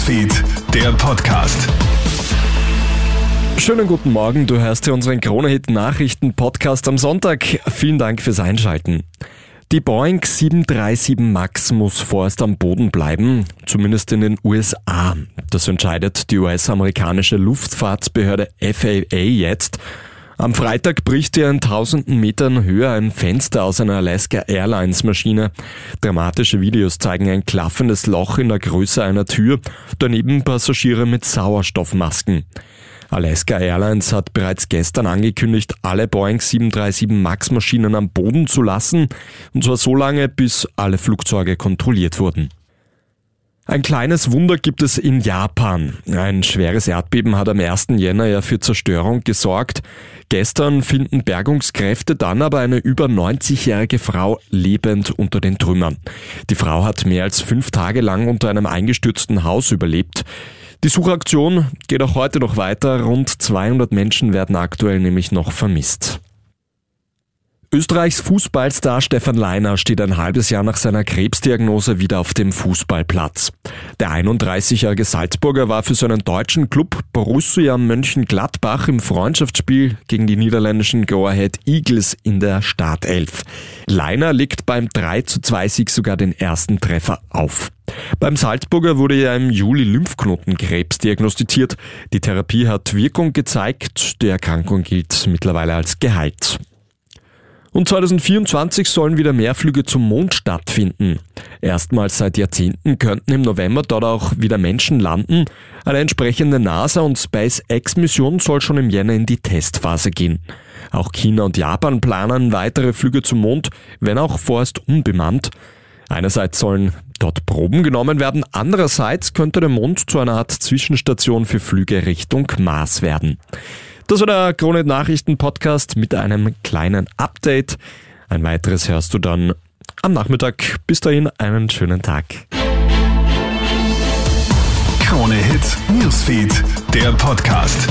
Newsfeed, der Podcast. Schönen guten Morgen, du hörst hier unseren Kronehit Nachrichten Podcast am Sonntag. Vielen Dank fürs Einschalten. Die Boeing 737 MAX muss vorerst am Boden bleiben, zumindest in den USA. Das entscheidet die US-amerikanische Luftfahrtsbehörde FAA jetzt. Am Freitag bricht ihr in tausenden Metern Höhe ein Fenster aus einer Alaska Airlines Maschine. Dramatische Videos zeigen ein klaffendes Loch in der Größe einer Tür, daneben Passagiere mit Sauerstoffmasken. Alaska Airlines hat bereits gestern angekündigt, alle Boeing 737 MAX Maschinen am Boden zu lassen, und zwar so lange, bis alle Flugzeuge kontrolliert wurden. Ein kleines Wunder gibt es in Japan. Ein schweres Erdbeben hat am 1. Jänner ja für Zerstörung gesorgt. Gestern finden Bergungskräfte dann aber eine über 90-jährige Frau lebend unter den Trümmern. Die Frau hat mehr als fünf Tage lang unter einem eingestürzten Haus überlebt. Die Suchaktion geht auch heute noch weiter. Rund 200 Menschen werden aktuell nämlich noch vermisst. Österreichs Fußballstar Stefan Leiner steht ein halbes Jahr nach seiner Krebsdiagnose wieder auf dem Fußballplatz. Der 31-jährige Salzburger war für seinen deutschen Club Borussia Mönchengladbach im Freundschaftsspiel gegen die niederländischen Go Ahead Eagles in der Startelf. Leiner legt beim 3 zu 2 Sieg sogar den ersten Treffer auf. Beim Salzburger wurde ja im Juli Lymphknotenkrebs diagnostiziert. Die Therapie hat Wirkung gezeigt. Die Erkrankung gilt mittlerweile als geheilt. Und 2024 sollen wieder mehr Flüge zum Mond stattfinden. Erstmals seit Jahrzehnten könnten im November dort auch wieder Menschen landen. Eine entsprechende NASA- und SpaceX-Mission soll schon im Jänner in die Testphase gehen. Auch China und Japan planen weitere Flüge zum Mond, wenn auch vorerst unbemannt. Einerseits sollen dort Proben genommen werden, andererseits könnte der Mond zu einer Art Zwischenstation für Flüge Richtung Mars werden. Das war der Krone Nachrichten Podcast mit einem kleinen Update. Ein weiteres hörst du dann am Nachmittag. Bis dahin einen schönen Tag. Krone Hits, Newsfeed, der Podcast.